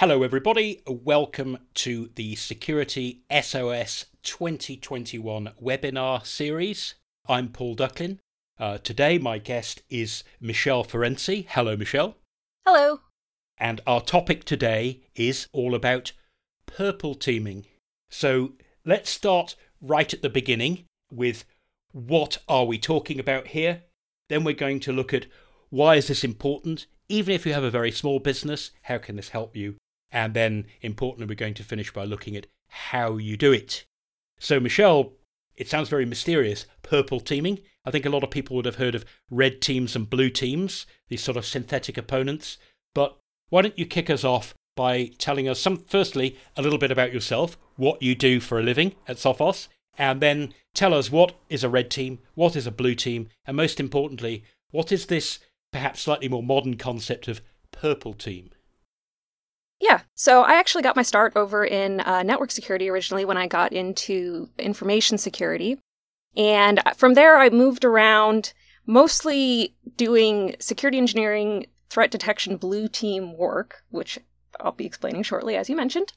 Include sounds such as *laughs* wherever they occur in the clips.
Hello, everybody. Welcome to the Security SOS 2021 webinar series. I'm Paul Ducklin. Uh, today, my guest is Michelle Farenci. Hello, Michelle. Hello. And our topic today is all about purple teaming. So let's start right at the beginning with what are we talking about here? Then we're going to look at why is this important? Even if you have a very small business, how can this help you? And then, importantly, we're going to finish by looking at how you do it. So, Michelle, it sounds very mysterious. Purple teaming. I think a lot of people would have heard of red teams and blue teams, these sort of synthetic opponents. But why don't you kick us off by telling us some, firstly, a little bit about yourself, what you do for a living at Sophos, and then tell us what is a red team, what is a blue team, and most importantly, what is this perhaps slightly more modern concept of purple team? Yeah, so I actually got my start over in uh, network security originally when I got into information security. And from there, I moved around mostly doing security engineering, threat detection, blue team work, which I'll be explaining shortly, as you mentioned.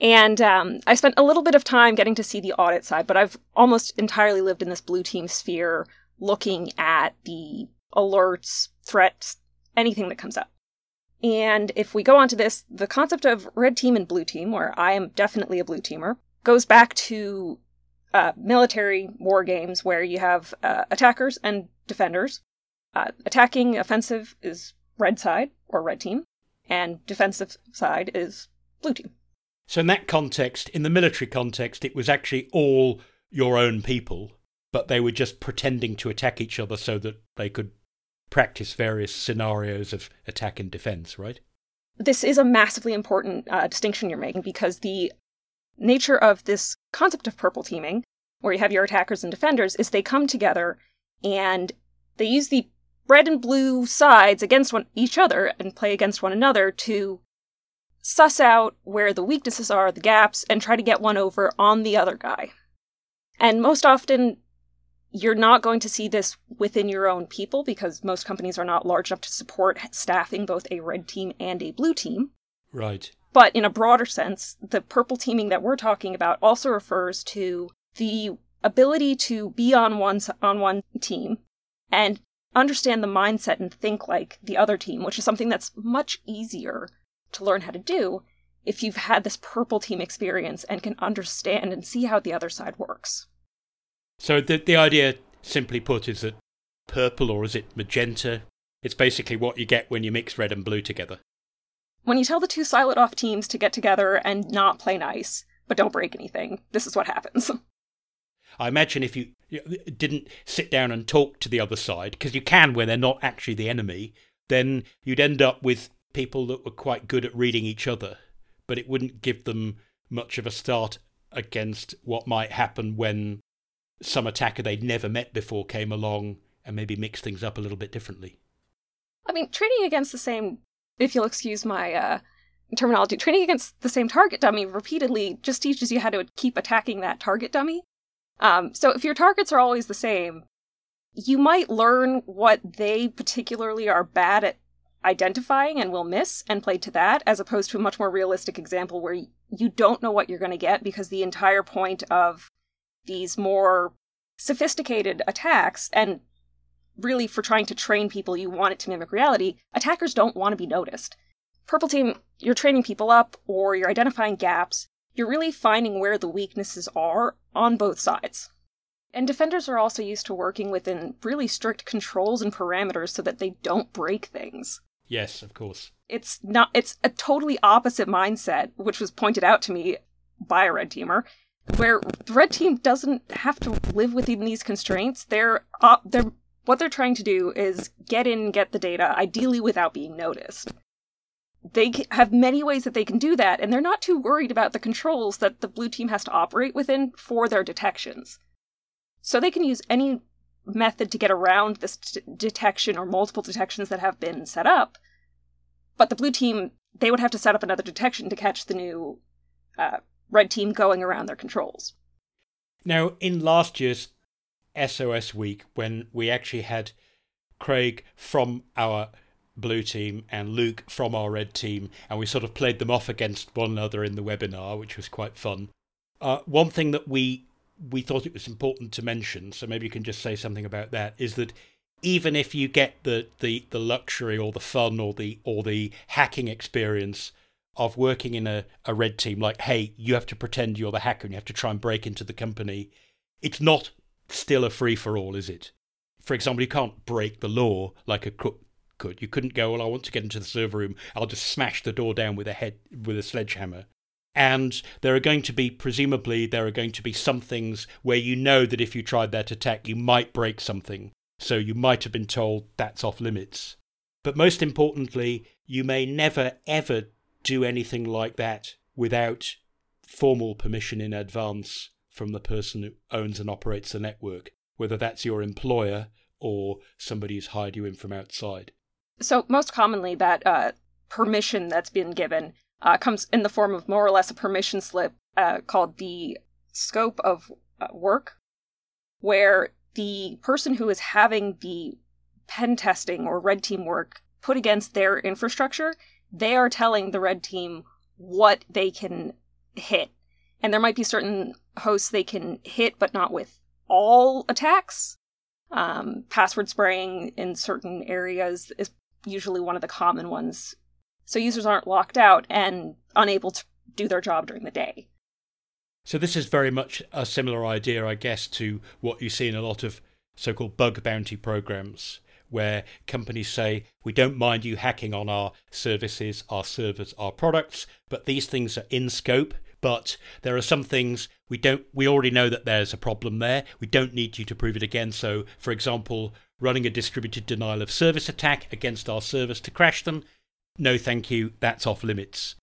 And um, I spent a little bit of time getting to see the audit side, but I've almost entirely lived in this blue team sphere looking at the alerts, threats, anything that comes up. And if we go on to this, the concept of red team and blue team, where I am definitely a blue teamer, goes back to uh, military war games where you have uh, attackers and defenders. Uh, attacking offensive is red side or red team, and defensive side is blue team. So, in that context, in the military context, it was actually all your own people, but they were just pretending to attack each other so that they could practice various scenarios of attack and defense, right? This is a massively important uh, distinction you're making because the nature of this concept of purple teaming, where you have your attackers and defenders, is they come together and they use the red and blue sides against one, each other and play against one another to suss out where the weaknesses are, the gaps, and try to get one over on the other guy. And most often, you're not going to see this within your own people because most companies are not large enough to support staffing both a red team and a blue team. Right. But in a broader sense, the purple teaming that we're talking about also refers to the ability to be on one on one team and understand the mindset and think like the other team, which is something that's much easier to learn how to do if you've had this purple team experience and can understand and see how the other side works. So the the idea, simply put, is that purple or is it magenta? It's basically what you get when you mix red and blue together. When you tell the two silent off teams to get together and not play nice, but don't break anything, this is what happens. *laughs* I imagine if you, you didn't sit down and talk to the other side, because you can when they're not actually the enemy, then you'd end up with people that were quite good at reading each other, but it wouldn't give them much of a start against what might happen when some attacker they'd never met before came along and maybe mixed things up a little bit differently. I mean, training against the same, if you'll excuse my uh, terminology, training against the same target dummy repeatedly just teaches you how to keep attacking that target dummy. Um, so if your targets are always the same, you might learn what they particularly are bad at identifying and will miss and play to that, as opposed to a much more realistic example where you don't know what you're going to get because the entire point of these more sophisticated attacks and really for trying to train people you want it to mimic reality attackers don't want to be noticed. Purple team you're training people up or you're identifying gaps you're really finding where the weaknesses are on both sides. And defenders are also used to working within really strict controls and parameters so that they don't break things. Yes of course. It's not it's a totally opposite mindset which was pointed out to me by a red teamer where the red team doesn't have to live within these constraints. They're uh, they're what they're trying to do is get in, get the data, ideally without being noticed. They have many ways that they can do that, and they're not too worried about the controls that the blue team has to operate within for their detections. So they can use any method to get around this t- detection or multiple detections that have been set up. But the blue team, they would have to set up another detection to catch the new uh, red team going around their controls. Now, in last year's SOS week, when we actually had Craig from our blue team and Luke from our red team, and we sort of played them off against one another in the webinar, which was quite fun. Uh, one thing that we we thought it was important to mention, so maybe you can just say something about that, is that even if you get the, the, the luxury or the fun or the or the hacking experience of working in a, a red team, like hey, you have to pretend you're the hacker and you have to try and break into the company, it's not still a free for all, is it? For example, you can't break the law like a crook could. You couldn't go, well, I want to get into the server room. I'll just smash the door down with a head with a sledgehammer. And there are going to be, presumably, there are going to be some things where you know that if you tried that attack, you might break something. So you might have been told that's off limits. But most importantly, you may never ever do anything like that without formal permission in advance from the person who owns and operates the network, whether that's your employer or somebody who's hired you in from outside. So, most commonly, that uh, permission that's been given uh, comes in the form of more or less a permission slip uh, called the scope of uh, work, where the person who is having the pen testing or red team work put against their infrastructure, they are telling the red team what they can hit. And there might be certain hosts they can hit, but not with all attacks. Um, password spraying in certain areas is usually one of the common ones. So users aren't locked out and unable to do their job during the day. So this is very much a similar idea, I guess, to what you see in a lot of so-called bug bounty programs, where companies say, we don't mind you hacking on our services, our servers, our products, but these things are in scope. But there are some things we don't. We already know that there's a problem there. We don't need you to prove it again. So, for example, running a distributed denial of service attack against our servers to crash them, no, thank you. That's off limits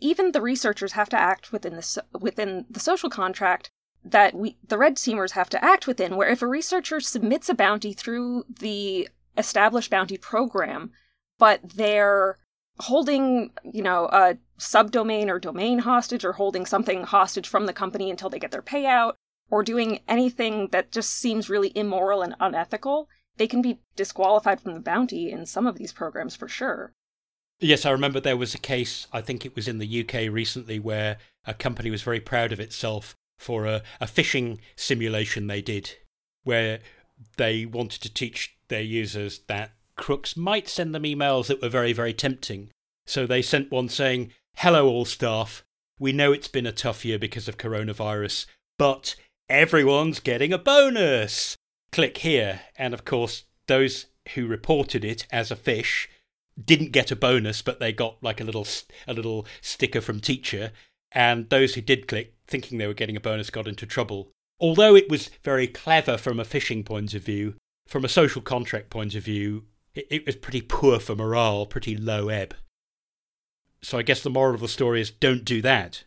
even the researchers have to act within the within the social contract that we the red teamers have to act within where if a researcher submits a bounty through the established bounty program but they're holding you know a subdomain or domain hostage or holding something hostage from the company until they get their payout or doing anything that just seems really immoral and unethical they can be disqualified from the bounty in some of these programs for sure. Yes, I remember there was a case, I think it was in the UK recently, where a company was very proud of itself for a, a phishing simulation they did, where they wanted to teach their users that crooks might send them emails that were very, very tempting. So they sent one saying, Hello, all staff. We know it's been a tough year because of coronavirus, but everyone's getting a bonus. Click here. And of course, those who reported it as a phish didn't get a bonus, but they got like a little a little sticker from teacher, and those who did click, thinking they were getting a bonus, got into trouble. Although it was very clever from a phishing point of view, from a social contract point of view, it, it was pretty poor for morale, pretty low ebb. So I guess the moral of the story is don't do that.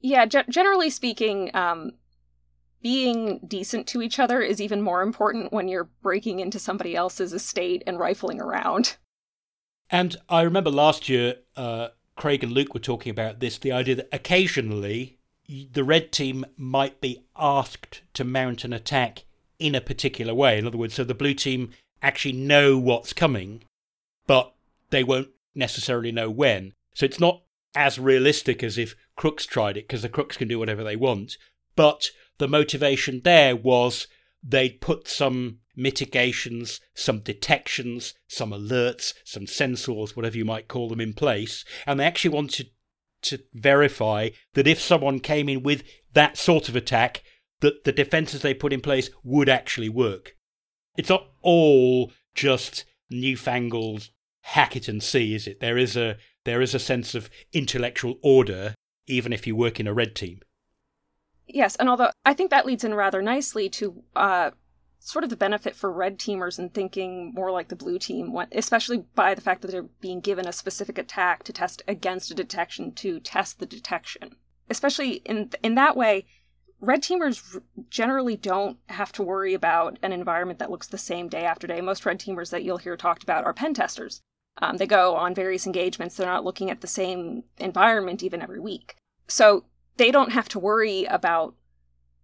Yeah, ge- generally speaking, um, being decent to each other is even more important when you're breaking into somebody else's estate and rifling around. And I remember last year, uh, Craig and Luke were talking about this the idea that occasionally the red team might be asked to mount an attack in a particular way. In other words, so the blue team actually know what's coming, but they won't necessarily know when. So it's not as realistic as if crooks tried it, because the crooks can do whatever they want. But the motivation there was they'd put some mitigations, some detections, some alerts, some sensors, whatever you might call them, in place. And they actually wanted to verify that if someone came in with that sort of attack, that the defenses they put in place would actually work. It's not all just newfangled hack it and see, is it? There is a there is a sense of intellectual order, even if you work in a red team. Yes, and although I think that leads in rather nicely to uh, sort of the benefit for red teamers in thinking more like the blue team, especially by the fact that they're being given a specific attack to test against a detection to test the detection. Especially in in that way, red teamers generally don't have to worry about an environment that looks the same day after day. Most red teamers that you'll hear talked about are pen testers. Um, they go on various engagements. They're not looking at the same environment even every week. So they don't have to worry about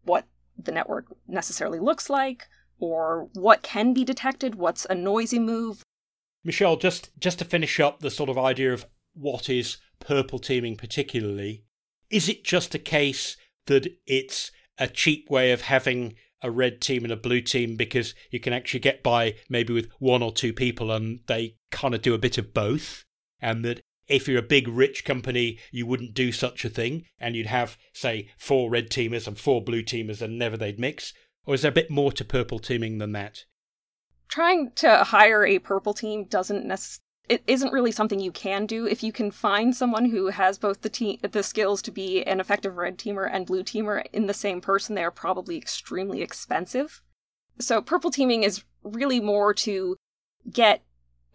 what the network necessarily looks like or what can be detected, what's a noisy move. Michelle, just just to finish up the sort of idea of what is purple teaming particularly, is it just a case that it's a cheap way of having a red team and a blue team because you can actually get by maybe with one or two people and they kind of do a bit of both? And that if you're a big rich company, you wouldn't do such a thing and you'd have, say, four red teamers and four blue teamers and never they'd mix? Or is there a bit more to purple teaming than that? trying to hire a purple team doesn't necessarily it isn't really something you can do. If you can find someone who has both the the skills to be an effective red teamer and blue teamer in the same person they are probably extremely expensive. So purple teaming is really more to get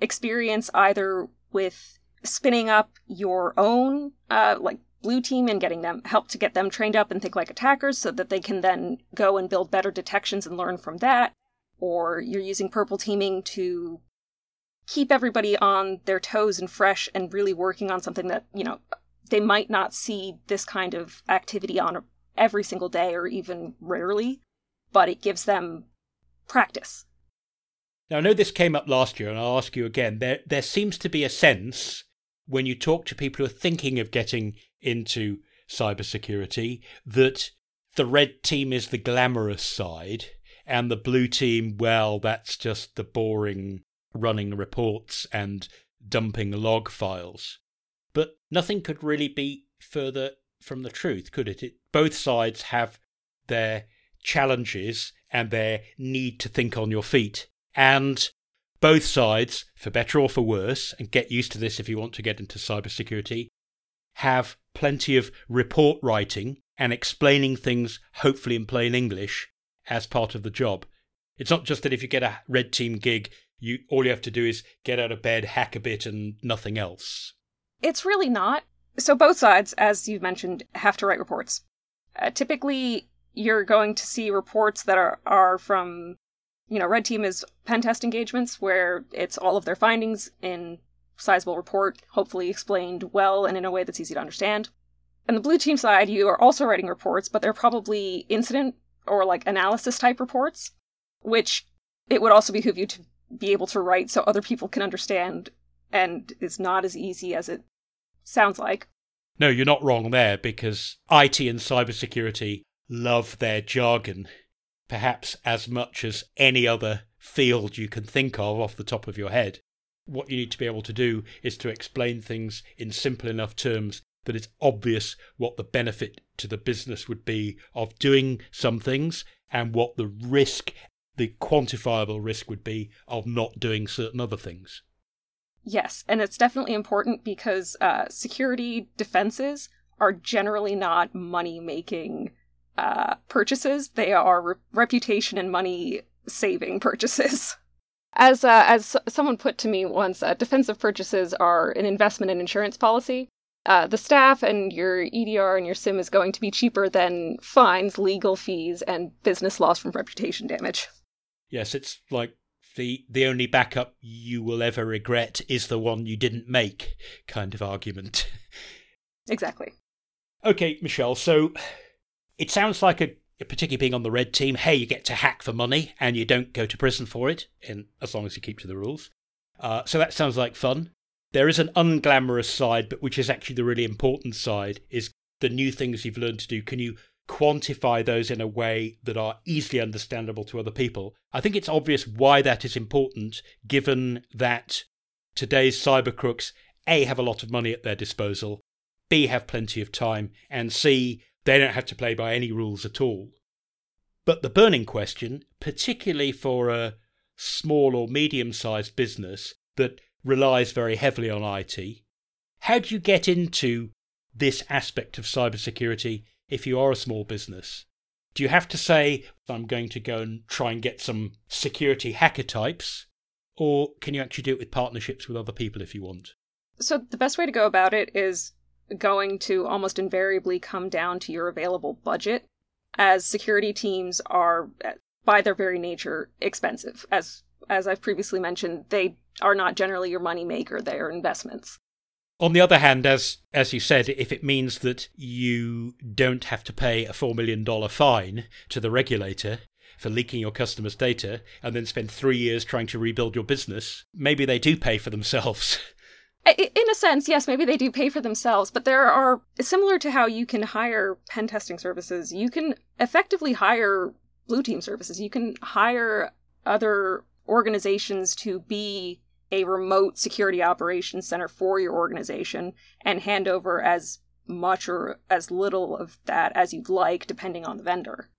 experience either with spinning up your own uh, like blue team and getting them help to get them trained up and think like attackers so that they can then go and build better detections and learn from that or you're using purple teaming to keep everybody on their toes and fresh and really working on something that, you know, they might not see this kind of activity on every single day or even rarely, but it gives them practice. Now, I know this came up last year, and I'll ask you again. There, there seems to be a sense when you talk to people who are thinking of getting into cybersecurity that the red team is the glamorous side and the blue team, well, that's just the boring running reports and dumping log files. But nothing could really be further from the truth, could it? it both sides have their challenges and their need to think on your feet. And both sides, for better or for worse, and get used to this if you want to get into cybersecurity, have plenty of report writing and explaining things, hopefully in plain English, as part of the job. It's not just that if you get a red team gig, you all you have to do is get out of bed, hack a bit, and nothing else. It's really not. So both sides, as you've mentioned, have to write reports. Uh, typically, you're going to see reports that are are from, you know, red team is pen test engagements where it's all of their findings in sizable report, hopefully explained well and in a way that's easy to understand. And the blue team side, you are also writing reports, but they're probably incident or like analysis type reports, which it would also behoove you to be able to write so other people can understand and is not as easy as it sounds like. No, you're not wrong there because IT and cybersecurity love their jargon, perhaps as much as any other field you can think of off the top of your head. What you need to be able to do is to explain things in simple enough terms that it's obvious what the benefit to the business would be of doing some things and what the risk, the quantifiable risk would be of not doing certain other things. Yes, and it's definitely important because uh, security defenses are generally not money making uh, purchases, they are re- reputation and money saving purchases. *laughs* As uh, as someone put to me once, uh, defensive purchases are an investment in insurance policy, uh, the staff and your EDR and your SIEM is going to be cheaper than fines, legal fees, and business loss from reputation damage. Yes, it's like the the only backup you will ever regret is the one you didn't make kind of argument. *laughs* exactly. Okay, Michelle. So it sounds like a particularly being on the red team. Hey, you get to hack for money and you don't go to prison for it, in as long as you keep to the rules. Uh, so that sounds like fun. There is an unglamorous side, but which is actually the really important side, is the new things you've learned to do. Can you quantify those in a way that are easily understandable to other people? I think it's obvious why that is important, given that today's cyber crooks A have a lot of money at their disposal, B have plenty of time, and C they don't have to play by any rules at all. But the burning question, particularly for a small or medium sized business that relies very heavily on IT. How do you get into this aspect of cybersecurity if you are a small business? Do you have to say, I'm going to go and try and get some security hacker types? Or can you actually do it with partnerships with other people if you want? So, the best way to go about it is going to almost invariably come down to your available budget, as security teams are, by their very nature, expensive. As as I've previously mentioned, they are not generally your money maker, they are investments. On the other hand, as as you said, if it means that you don't have to pay a four million dollar fine to the regulator, for leaking your customers' data and then spend three years trying to rebuild your business, maybe they do pay for themselves. *laughs* In a sense, yes, maybe they do pay for themselves, but there are, similar to how you can hire pen testing services, you can effectively hire blue team services. You can hire other organizations to be a remote security operations center for your organization and hand over as much or as little of that as you'd like, depending on the vendor.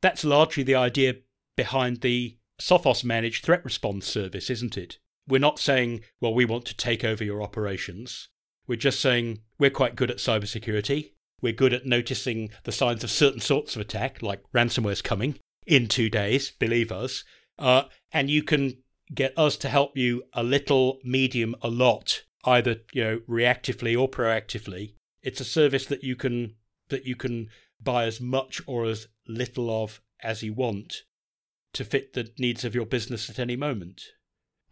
That's largely the idea behind the Sophos managed threat response service, isn't it? We're not saying, well, we want to take over your operations. We're just saying we're quite good at cybersecurity. We're good at noticing the signs of certain sorts of attack, like ransomware's coming in two days, believe us. Uh, and you can get us to help you a little, medium, a lot, either you know reactively or proactively. It's a service that you can that you can buy as much or as little of as you want to fit the needs of your business at any moment.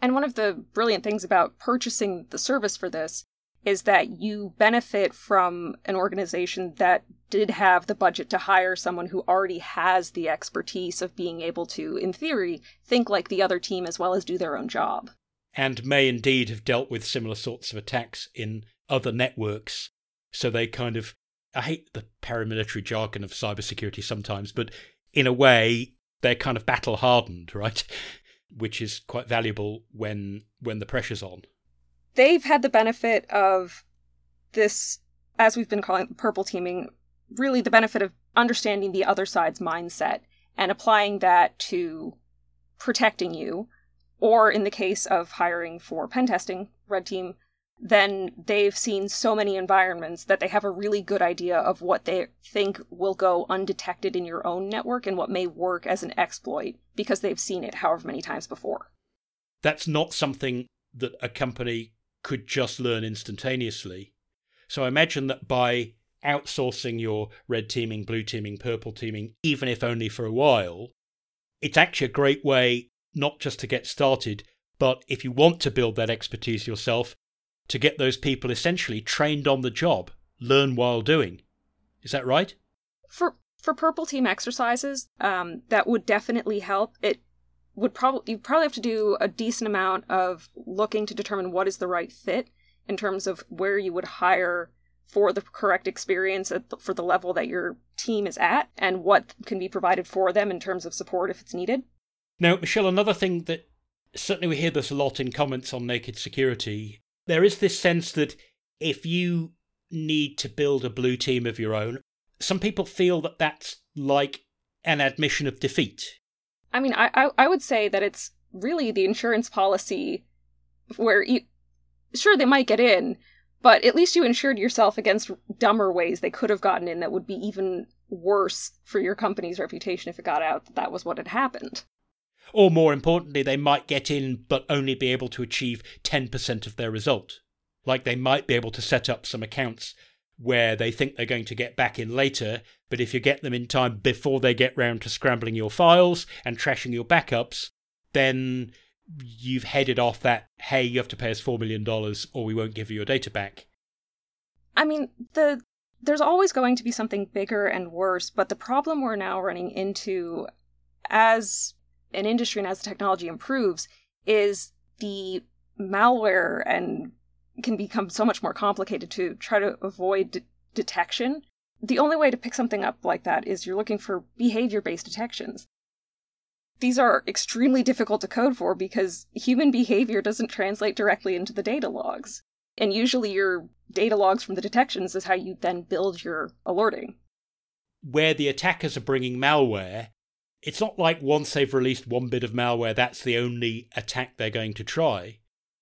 And one of the brilliant things about purchasing the service for this is that you benefit from an organization that did have the budget to hire someone who already has the expertise of being able to, in theory, think like the other team as well as do their own job. And may indeed have dealt with similar sorts of attacks in other networks. So they kind of, I hate the paramilitary jargon of cybersecurity sometimes, but in a way, they're kind of battle hardened, *laughs* right? Which is quite valuable when when the pressure's on. They've had the benefit of this, as we've been calling purple teaming, really the benefit of understanding the other side's mindset and applying that to protecting you. Or in the case of hiring for pen testing, Red Team, then they've seen so many environments that they have a really good idea of what they think will go undetected in your own network and what may work as an exploit because they've seen it however many times before. That's not something that a company could just learn instantaneously. So I imagine that by outsourcing your red teaming, blue teaming, purple teaming, even if only for a while, it's actually a great way not just to get started, but if you want to build that expertise yourself, to get those people essentially trained on the job, learn while doing. Is that right? For for purple team exercises, um, that would definitely help. It would probably you probably have to do a decent amount of looking to determine what is the right fit in terms of where you would hire for the correct experience the, for the level that your team is at and what can be provided for them in terms of support if it's needed. Now, Michelle, another thing that certainly we hear this a lot in comments on Naked Security, there is this sense that if you need to build a blue team of your own, some people feel that that's like an admission of defeat. I mean, I, I, I would say that it's really the insurance policy where you, sure, they might get in, but at least you insured yourself against dumber ways they could have gotten in that would be even worse for your company's reputation if it got out that that was what had happened. Or more importantly, they might get in but only be able to achieve 10% of their result. Like they might be able to set up some accounts where they think they're going to get back in later, but if you get them in time before they get round to scrambling your files and trashing your backups, then you've headed off that, hey, you have to pay us $4 million or we won't give you your data back. I mean, the there's always going to be something bigger and worse, but the problem we're now running into as an industry and as the technology improves is the malware and can become so much more complicated to try to avoid detection. The only way to pick something up like that is you're looking for behavior based detections these are extremely difficult to code for because human behavior doesn't translate directly into the data logs. And usually your data logs from the detections is how you then build your alerting. Where the attackers are bringing malware, it's not like once they've released one bit of malware, that's the only attack they're going to try.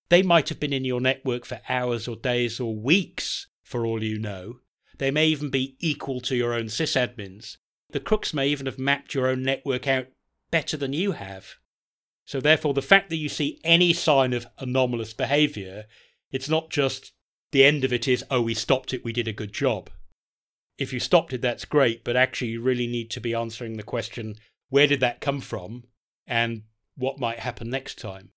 They might have been in your network for hours or days or weeks, for all you know. They may even be equal to your own sysadmins. The crooks may even have mapped your own network out better than you have. So, therefore, the fact that you see any sign of anomalous behaviour, it's not just the end of it is, oh, we stopped it, we did a good job. If you stopped it, that's great, but actually, you really need to be answering the question where did that come from and what might happen next time?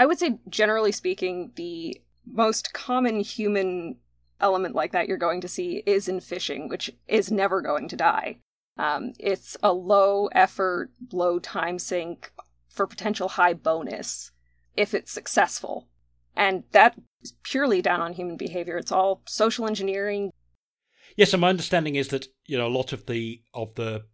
I would say, generally speaking, the most common human element like that you're going to see is in phishing, which is never going to die. Um, it's a low effort, low time sink for potential high bonus if it's successful. And that is purely down on human behavior. It's all social engineering. Yes, and my understanding is that, you know, a lot of the of the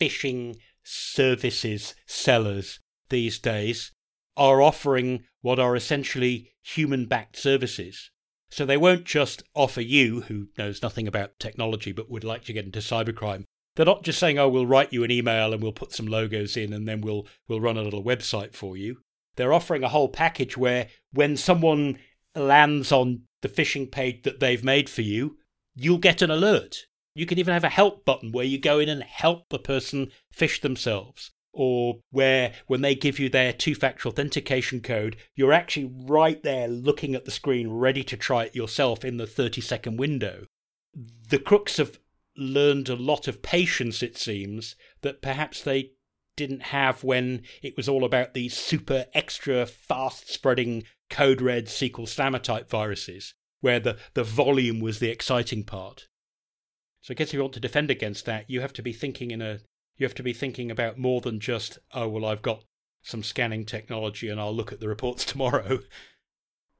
phishing services sellers these days are offering what are essentially human backed services. So they won't just offer you, who knows nothing about technology but would like to get into cybercrime, they're not just saying, "Oh, we'll write you an email and we'll put some logos in and then we'll we'll run a little website for you." They're offering a whole package where when someone lands on the phishing page that they've made for you, you'll get an alert. You can even have a help button where you go in and help the person fish themselves. Or where, when they give you their two factor authentication code, you're actually right there looking at the screen, ready to try it yourself in the 30 second window. The crooks have learned a lot of patience, it seems, that perhaps they didn't have when it was all about these super extra fast spreading code red SQL slammer type viruses, where the, the volume was the exciting part. So I guess if you want to defend against that, you have to be thinking in a you have to be thinking about more than just, oh well I've got some scanning technology and I'll look at the reports *laughs* tomorrow.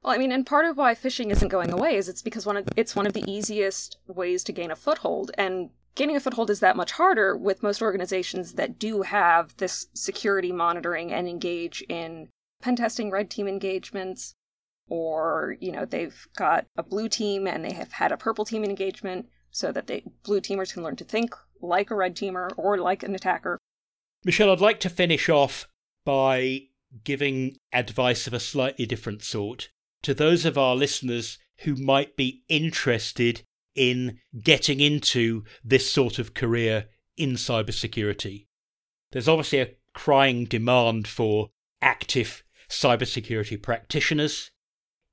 Well, I mean, and part of why phishing isn't going away is it's because one of it's one of the easiest ways to gain a foothold, and gaining a foothold is that much harder with most organizations that do have this security monitoring and engage in pen testing, red team engagements, or you know they've got a blue team and they have had a purple team engagement, so that the blue teamers can learn to think like a red teamer or like an attacker. Michelle, I'd like to finish off by giving advice of a slightly different sort to those of our listeners who might be interested in getting into this sort of career in cybersecurity. There's obviously a crying demand for active cybersecurity practitioners.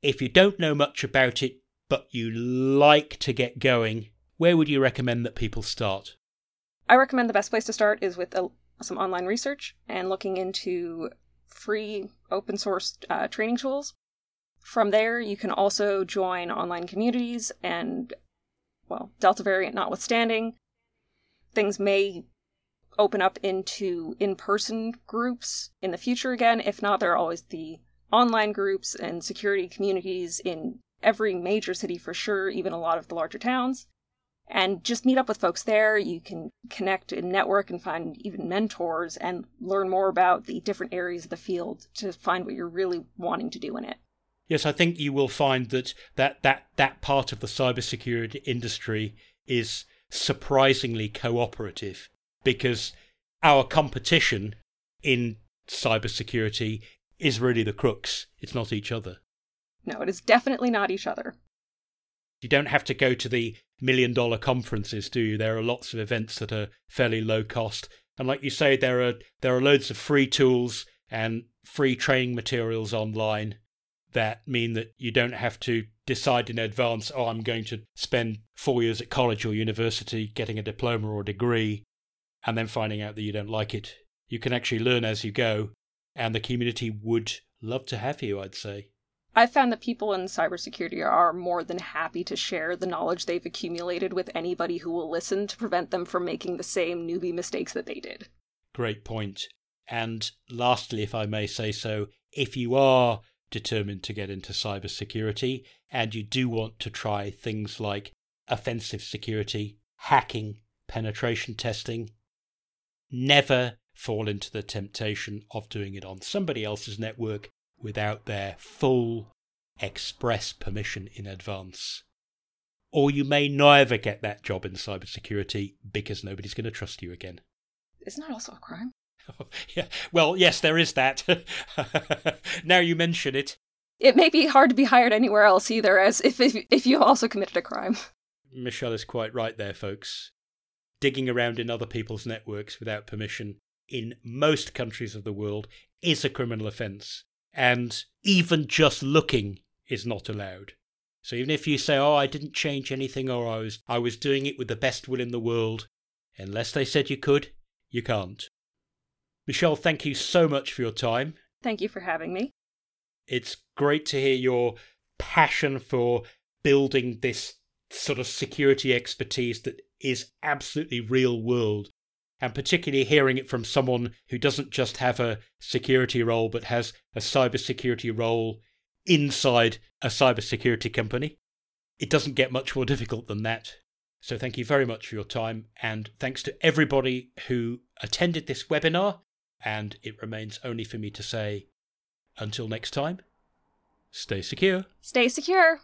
If you don't know much about it, but you like to get going, where would you recommend that people start? I recommend the best place to start is with a, some online research and looking into free open source uh, training tools from there, you can also join online communities, and, well, Delta variant notwithstanding, things may open up into in person groups in the future again. If not, there are always the online groups and security communities in every major city for sure, even a lot of the larger towns. And just meet up with folks there. You can connect and network and find even mentors and learn more about the different areas of the field to find what you're really wanting to do in it. Yes, I think you will find that that, that, that part of the cybersecurity industry is surprisingly cooperative because our competition in cybersecurity is really the crooks. It's not each other. No, it is definitely not each other. You don't have to go to the million dollar conferences, do you? There are lots of events that are fairly low cost. And like you say, there are there are loads of free tools and free training materials online that mean that you don't have to decide in advance, oh, I'm going to spend four years at college or university getting a diploma or a degree and then finding out that you don't like it. You can actually learn as you go, and the community would love to have you, I'd say. I've found that people in cybersecurity are more than happy to share the knowledge they've accumulated with anybody who will listen to prevent them from making the same newbie mistakes that they did. Great point. And lastly, if I may say so, if you are determined to get into cybersecurity, and you do want to try things like offensive security, hacking, penetration testing, never fall into the temptation of doing it on somebody else's network without their full express permission in advance. Or you may never get that job in cybersecurity because nobody's going to trust you again. Isn't that also a crime? *laughs* yeah. Well, yes, there is that. *laughs* now you mention it. It may be hard to be hired anywhere else either, as if if, if you also committed a crime. Michelle is quite right there, folks. Digging around in other people's networks without permission in most countries of the world is a criminal offence, and even just looking is not allowed. So even if you say, "Oh, I didn't change anything," or "I was I was doing it with the best will in the world," unless they said you could, you can't. Michelle, thank you so much for your time. Thank you for having me. It's great to hear your passion for building this sort of security expertise that is absolutely real world. And particularly hearing it from someone who doesn't just have a security role, but has a cybersecurity role inside a cybersecurity company. It doesn't get much more difficult than that. So thank you very much for your time, and thanks to everybody who attended this webinar. And it remains only for me to say, until next time, stay secure. Stay secure.